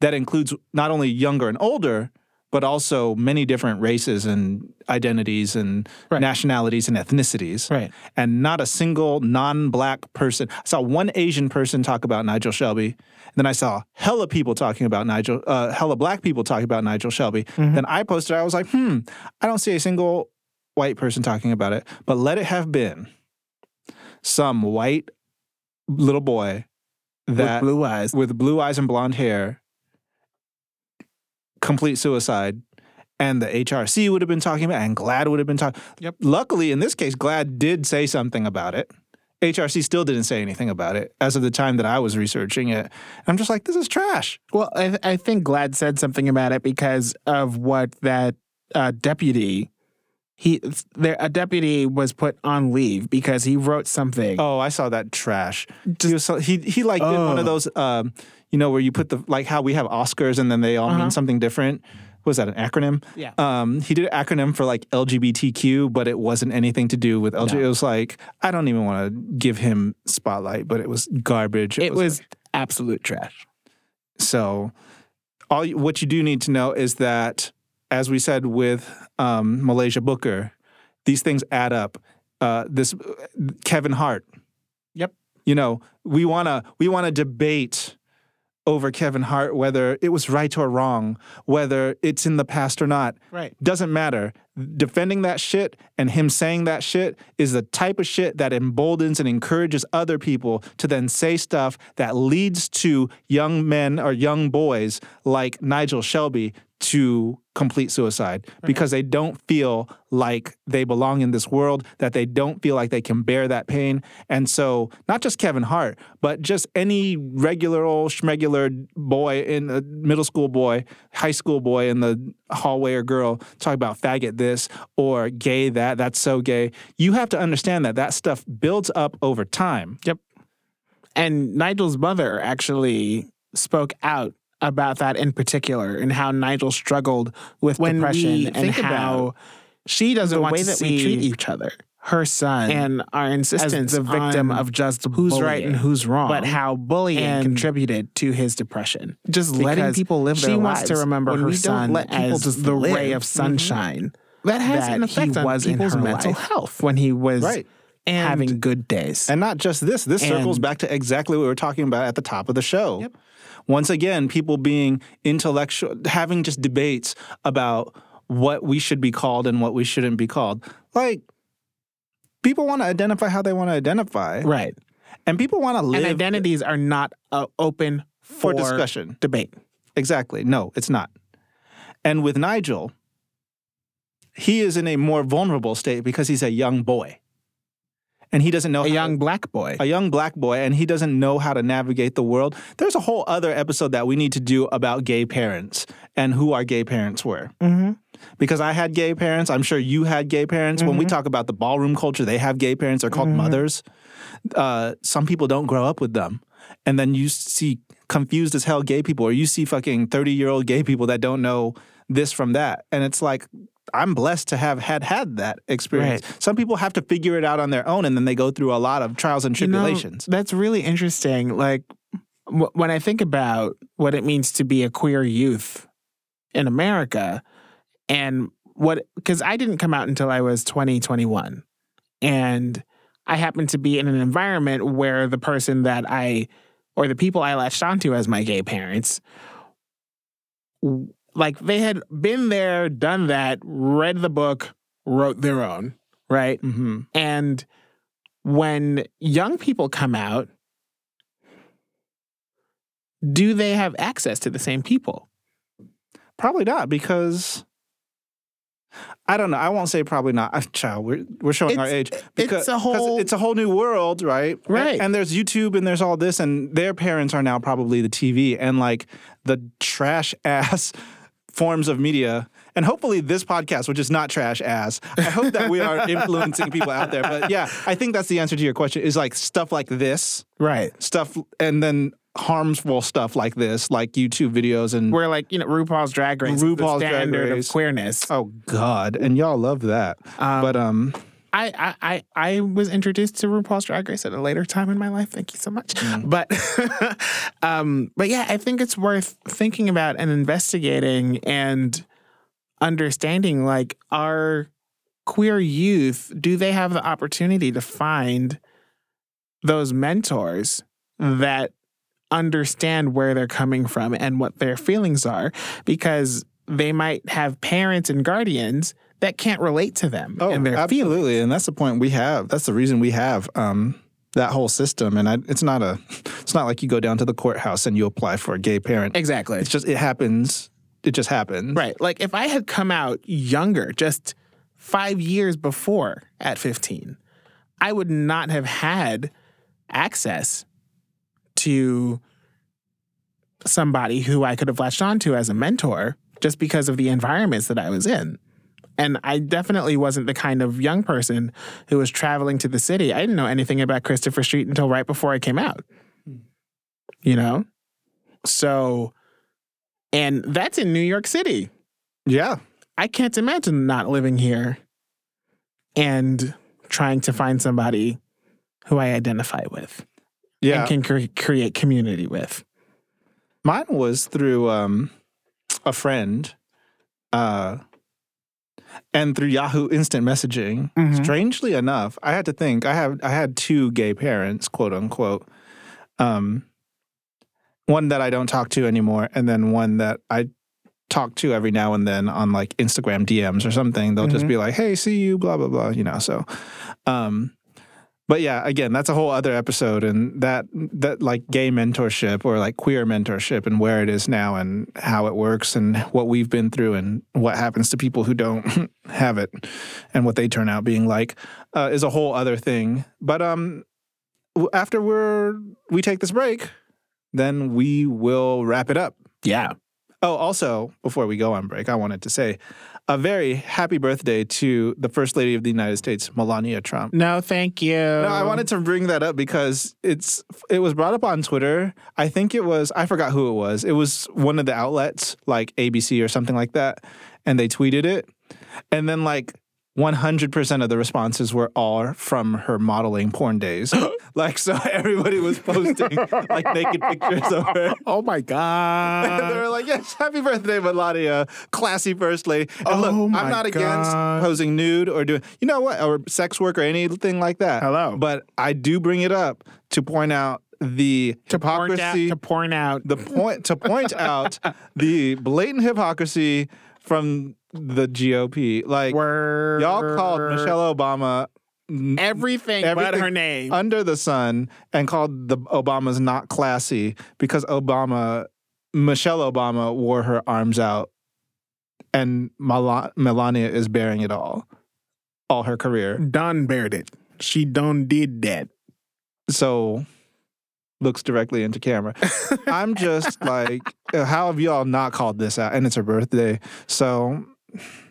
that includes not only younger and older, but also many different races and identities and
Right.
nationalities and ethnicities
Right.
and not a single non-black person. I saw one Asian person talk about Nigel Shelby. And then I saw hella people talking about Nigel, uh, hella black people talking about Nigel Shelby. Then I posted, I was like, hmm, I don't see a single white person talking about it. But let it have been some white little boy that
With blue eyes.
with blue eyes and blonde hair, complete suicide. And the HRC would have been talking about, it, and GLAAD would have been talking.
Yep.
Luckily, in this case, GLAAD did say something about it. HRC still didn't say anything about it as of the time that I was researching it. I'm just like, this is trash.
Well, I, I think GLAAD said something about it because of what that uh, deputy. He there a deputy was put on leave because he wrote something.
Oh, I saw that trash. he was so, he he like did one
Oh.
of those, um, you know, where you put the like how we have Oscars and then they all
Uh-huh.
mean something different. Was that an acronym?
Yeah.
Um, he did an acronym for like LGBTQ, but it wasn't anything to do with LGBT.
No.
It was like I don't even want to give him spotlight, but it was garbage.
it was
like-
absolute trash.
so. All what you do need to know is that, as we said with um, Malaysia Booker, these things add up. Uh, this Kevin Hart.
Yep.
You know, we wanna we wanna debate over Kevin Hart whether it was right or wrong, whether it's in the past or not.
Right.
Doesn't matter. Defending that shit and him saying that shit is the type of shit that emboldens and encourages other people to then say stuff that leads to young men or young boys like Nigel Shelby to complete suicide mm-hmm. because they don't feel like they belong in this world, that they don't feel like they can bear that pain. And so, not just Kevin Hart, but just any regular old schmegular boy in a middle school boy, high school boy in the hallway or girl talk about faggot this or gay that, that's so gay. You have to understand that that stuff builds up over time.
Yep. And Nigel's mother actually spoke out about that in particular and how Nigel struggled with
When we
depression and
think
how she doesn't
the
want
way
to
that we
see
treat each other
her son
and our insistence
as
insistence
the victim
on
of just
who's
bullying,
right and who's wrong,
but how bullying
and
contributed to his depression.
just letting people live lives
she
their
wants to remember
when
her
we
son
don't let people
as
just
the
live,
ray of mm-hmm. sunshine
that has
that
an effect
he
on
was in
people's
her
mental
life
health.
when he was
Right.
And
having good days.
And not just this, this circles back to exactly what we were talking about at the top of the show.
Yep.
Once again, people being intellectual, having just debates about what we should be called and what we shouldn't be called. Like, people want to identify how they want to identify,
right.
and people want to live
And identities are not uh, open
for
for,
discussion.
debate.
Exactly. No, it's not. And with Nigel, he is in a more vulnerable state because he's a young boy. And he doesn't know
A young
to,
black boy.
a young black boy and he doesn't know how to navigate the world. There's a whole other episode that we need to do about gay parents and who our gay parents were.
mm-hmm.
Because I had gay parents, I'm sure you had gay parents. When we talk about the ballroom culture, they have gay parents. They're called mothers. Uh, some people don't grow up with them. And then you see confused as hell gay people, or you see fucking 30 year old gay people that don't know this from that. And it's like, I'm blessed to have had had that experience. Some people have to figure it out on their own, and then they go through a lot of trials and
You know,
tribulations.
that's really interesting. Like wh- when I think about what it means to be a queer youth in America and what, because I didn't come out until I was 20, 21. And I happened to be in an environment where the person that I, or the people I latched onto as my gay parents, w- like they had been there, done that, read the book, wrote their own, right?
hmm
And when young people come out, do they have access to the same people?
Probably not because I don't know. I won't say probably not. Uh, Child, we're we're showing our age
It's-
because
it's a whole-
it's a whole new world, right? And-
Right.
And, there's YouTube and there's all this, and their parents are now probably the TV and like the trash ass forms of media. And hopefully this podcast, which is not trash ass, I hope that we are influencing people out there. But yeah, I think that's the answer to your question. Is like stuff like this,
Right.
stuff, and then harmful stuff like this, like YouTube videos and
Where like, you know, RuPaul's drag race, is
RuPaul's
the
Drag Race.
of queerness.
Oh God, and y'all love that.
Um,
but um,
I, I, I, I was introduced to RuPaul's Drag Race at a later time in my life. Thank you so much. But, um, but yeah, I think it's worth thinking about and investigating and understanding. Like, our queer youth do they have the opportunity to find those mentors that understand where they're coming from and what their feelings are? Because they might have parents and guardians that can't relate to them
oh,
and their feelings.
absolutely, and that's the point we have. That's the reason we have um that whole system. And I, it's not a, it's not like you go down to the courthouse and you apply for a gay parent.
Exactly.
It's just it happens. It just happens.
Right. Like if I had come out younger, just five years before at 15, I would not have had access to somebody who I could have latched onto as a mentor just because of the environments that I was in. And I definitely wasn't the kind of young person who was traveling to the city. I didn't know anything about Christopher Street until right before I came out. You know? So, and that's in New York City.
Yeah.
I can't imagine not living here and trying to find somebody who I identify with
Yeah.
and can cre- create community with.
Mine was through um, a friend, uh, and through Yahoo Instant Messaging.
Mhm.
Strangely enough, I had to think. I have I had two gay parents, quote unquote. Um, one that I don't talk to anymore, and then one that I talk to every now and then on like Instagram DMs or something. They'll just
Mhm.
be like, "Hey, see you," blah blah blah. You know. So, um, but yeah, again, that's a whole other episode, and that that like gay mentorship or like queer mentorship and where it is now and how it works and what we've been through and what happens to people who don't have it and what they turn out being like uh, is a whole other thing. But um, after we're we take this break, then we will wrap it up.
Yeah.
Oh, also, before we go on break, I wanted to say a very happy birthday to the First Lady of the United States, Melania Trump.
No, thank you.
No, I wanted to bring that up because it's it was brought up on Twitter. I think it was I forgot who it was. It was one of the outlets like ABC or something like that, and they tweeted it, and then like 100% of the responses were all from her modeling porn days. like, so everybody was posting like naked pictures of her.
Oh my God.
they were like, yes, happy birthday, Melania, classy first lady. And
Oh
look, I'm not against posing nude or doing, you know what, or sex work or anything like that.
Hello.
But I do bring it up to point out the
to point out,
hypocrisy
to point out
the point to point out the blatant hypocrisy from the GOP. Like
word.
y'all called Michelle Obama
everything, but her name.
under the sun and called the Obamas not classy because Obama Michelle Obama wore her arms out and Mel- Melania is bearing it all all her career.
Don bared it. She done did that.
So looks directly into camera. I'm just like, uh, how have y'all not called this out? And it's her birthday, so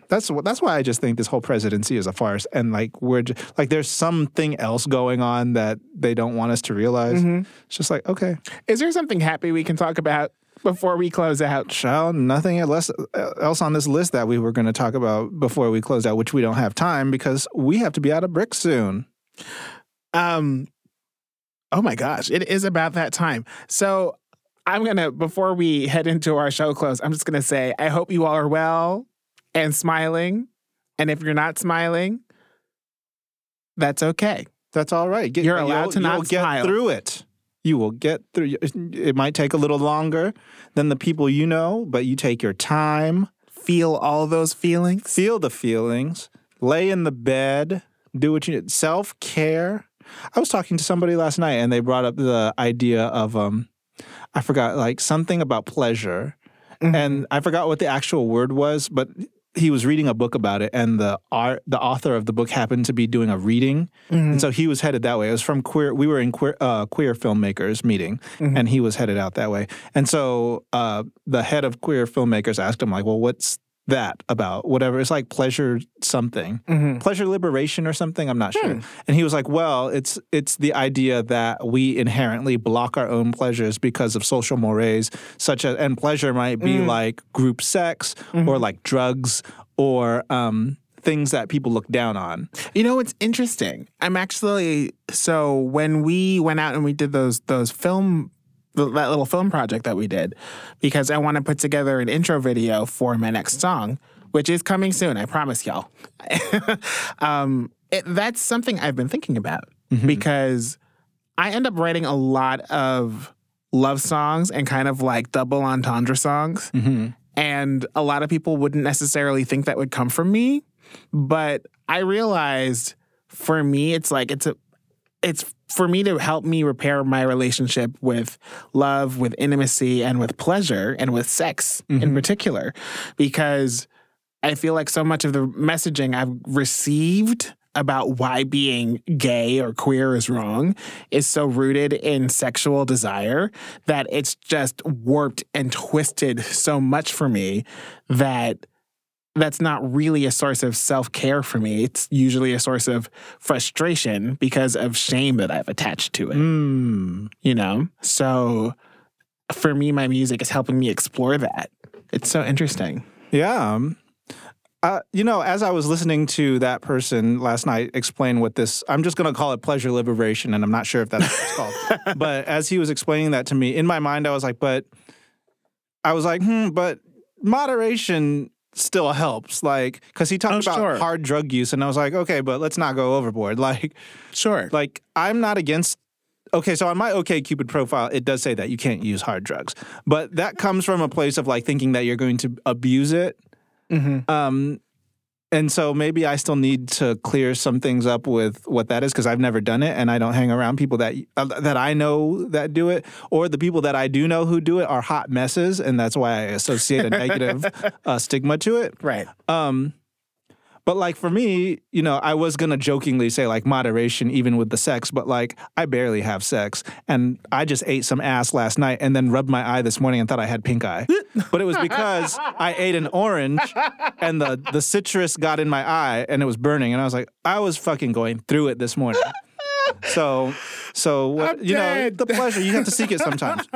that's what. That's why I just think this whole presidency is a farce. And like we're just, like, there's something else going on that they don't want us to realize. Mm-hmm. It's just like, okay,
Is there something happy we can talk about before we close out?
child, nothing else uh, else on this list that we were going to talk about before we closed out, which we don't have time because we have to be out of bricks soon.
Um oh my gosh, it is about that time. So I'm gonna before we head into our show close, I'm just gonna say I hope you all are well and smiling. And if you're not smiling, that's okay.
That's all right. Get,
You're allowed
you'll-
to not
get
smile.
through it. You will get through. It might take a little longer than the people you know, but you take your time,
Feel all those feelings.
feel the feelings, lay in the bed, do what you need. Self care. I was talking to somebody last night, and they brought up the idea of um, I forgot like something about pleasure,
Mm-hmm.
and I forgot what the actual word was, but he was reading a book about it, and the art, the author of the book happened to be doing a reading,
Mm-hmm.
and so he was headed that way. It was from queer. We were in queer uh, queer filmmakers meeting,
Mm-hmm.
and he was headed out that way. And so uh, the head of queer filmmakers asked him like, "Well, what's that about? Whatever. It's like pleasure something,
Mm-hmm.
pleasure liberation or something. I'm not
Hmm.
sure." And he was like, "Well, it's it's the idea that we inherently block our own pleasures because of social mores, such as and pleasure might
Mm.
be like group sex
Mm-hmm.
or like drugs or um, things that people look down on."
You know, it's interesting. I'm actually so when we went out and we did those those film that little film project that we did because I want to put together an intro video for my next song, which is coming soon. I promise y'all. um, it, that's something I've been thinking about because I end up writing a lot of love songs and kind of like double entendre songs. And a lot of people wouldn't necessarily think that would come from me. But I realized for me, it's like, it's a, it's for me to help me repair my relationship with love, with intimacy, and with pleasure, and with sex in mm-hmm. particular, because I feel like so much of the messaging I've received about why being gay or queer is wrong is so rooted in sexual desire that it's just warped and twisted so much for me that that's not really a source of self care for me. It's usually a source of frustration because of shame that I've attached to it,
Mm.
you know? So for me, my music is helping me explore that. It's so interesting.
Yeah. um, Uh, you know, as I was listening to that person last night explain what this, I'm just going to call it pleasure liberation, and I'm not sure if that's what it's called. but as he was explaining that to me, in my mind, I was like, but I was like, hmm, but moderation still helps. Like, because he talked
Oh,
about
sure.
hard drug use, and I was like, okay, but let's not go overboard. Like,
Sure.
like I'm not against. Okay, so on my OK Cupid profile, it does say that you can't use hard drugs, but that comes from a place of like thinking that you're going to abuse it.
Mhm.
Um, and so maybe I still need to clear some things up with what that is because I've never done it, and I don't hang around people that uh, that I know that do it, or the people that I do know who do it are hot messes, and that's why I associate a negative uh, stigma to it.
Right.
Um, but like for me, you know, I was gonna jokingly say like moderation even with the sex, but like I barely have sex, and I just ate some ass last night and then rubbed my eye this morning and thought I had pink eye, but it was because I ate an orange and the the citrus got in my eye and it was burning, and I was like, I was fucking going through it this morning. So, so what, you know, the pleasure you have to seek it sometimes.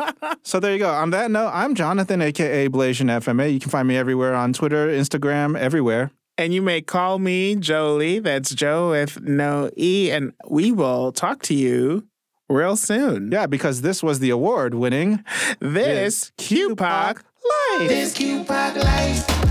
So there you go. On that note, I'm Jonathan, aka Blasian FMA. You can find me everywhere on Twitter, Instagram, everywhere.
And you may call me Jolie. That's Joe with no E. And we will talk to you real soon.
Yeah, because this was the award winning.
This QPOC Life. This QPOC life.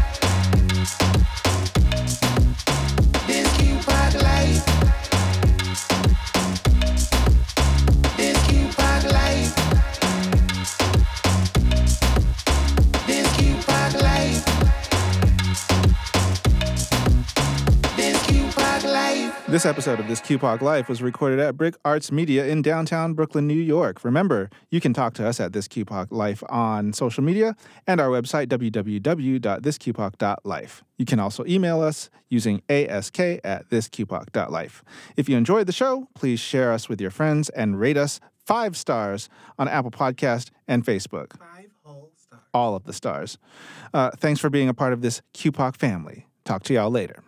This episode of This QPOC Life was recorded at Brick Arts Media in downtown Brooklyn, New York. Remember, you can talk to us at This QPOC Life on social media and our website, www.thisqpoc.life. You can also email us using ask at thisqpoc.life. If you enjoyed the show, please share us with your friends and rate us five stars on Apple Podcast and Facebook.
Five whole stars.
All of the stars. Uh, thanks for being a part of this QPOC family. Talk to y'all later.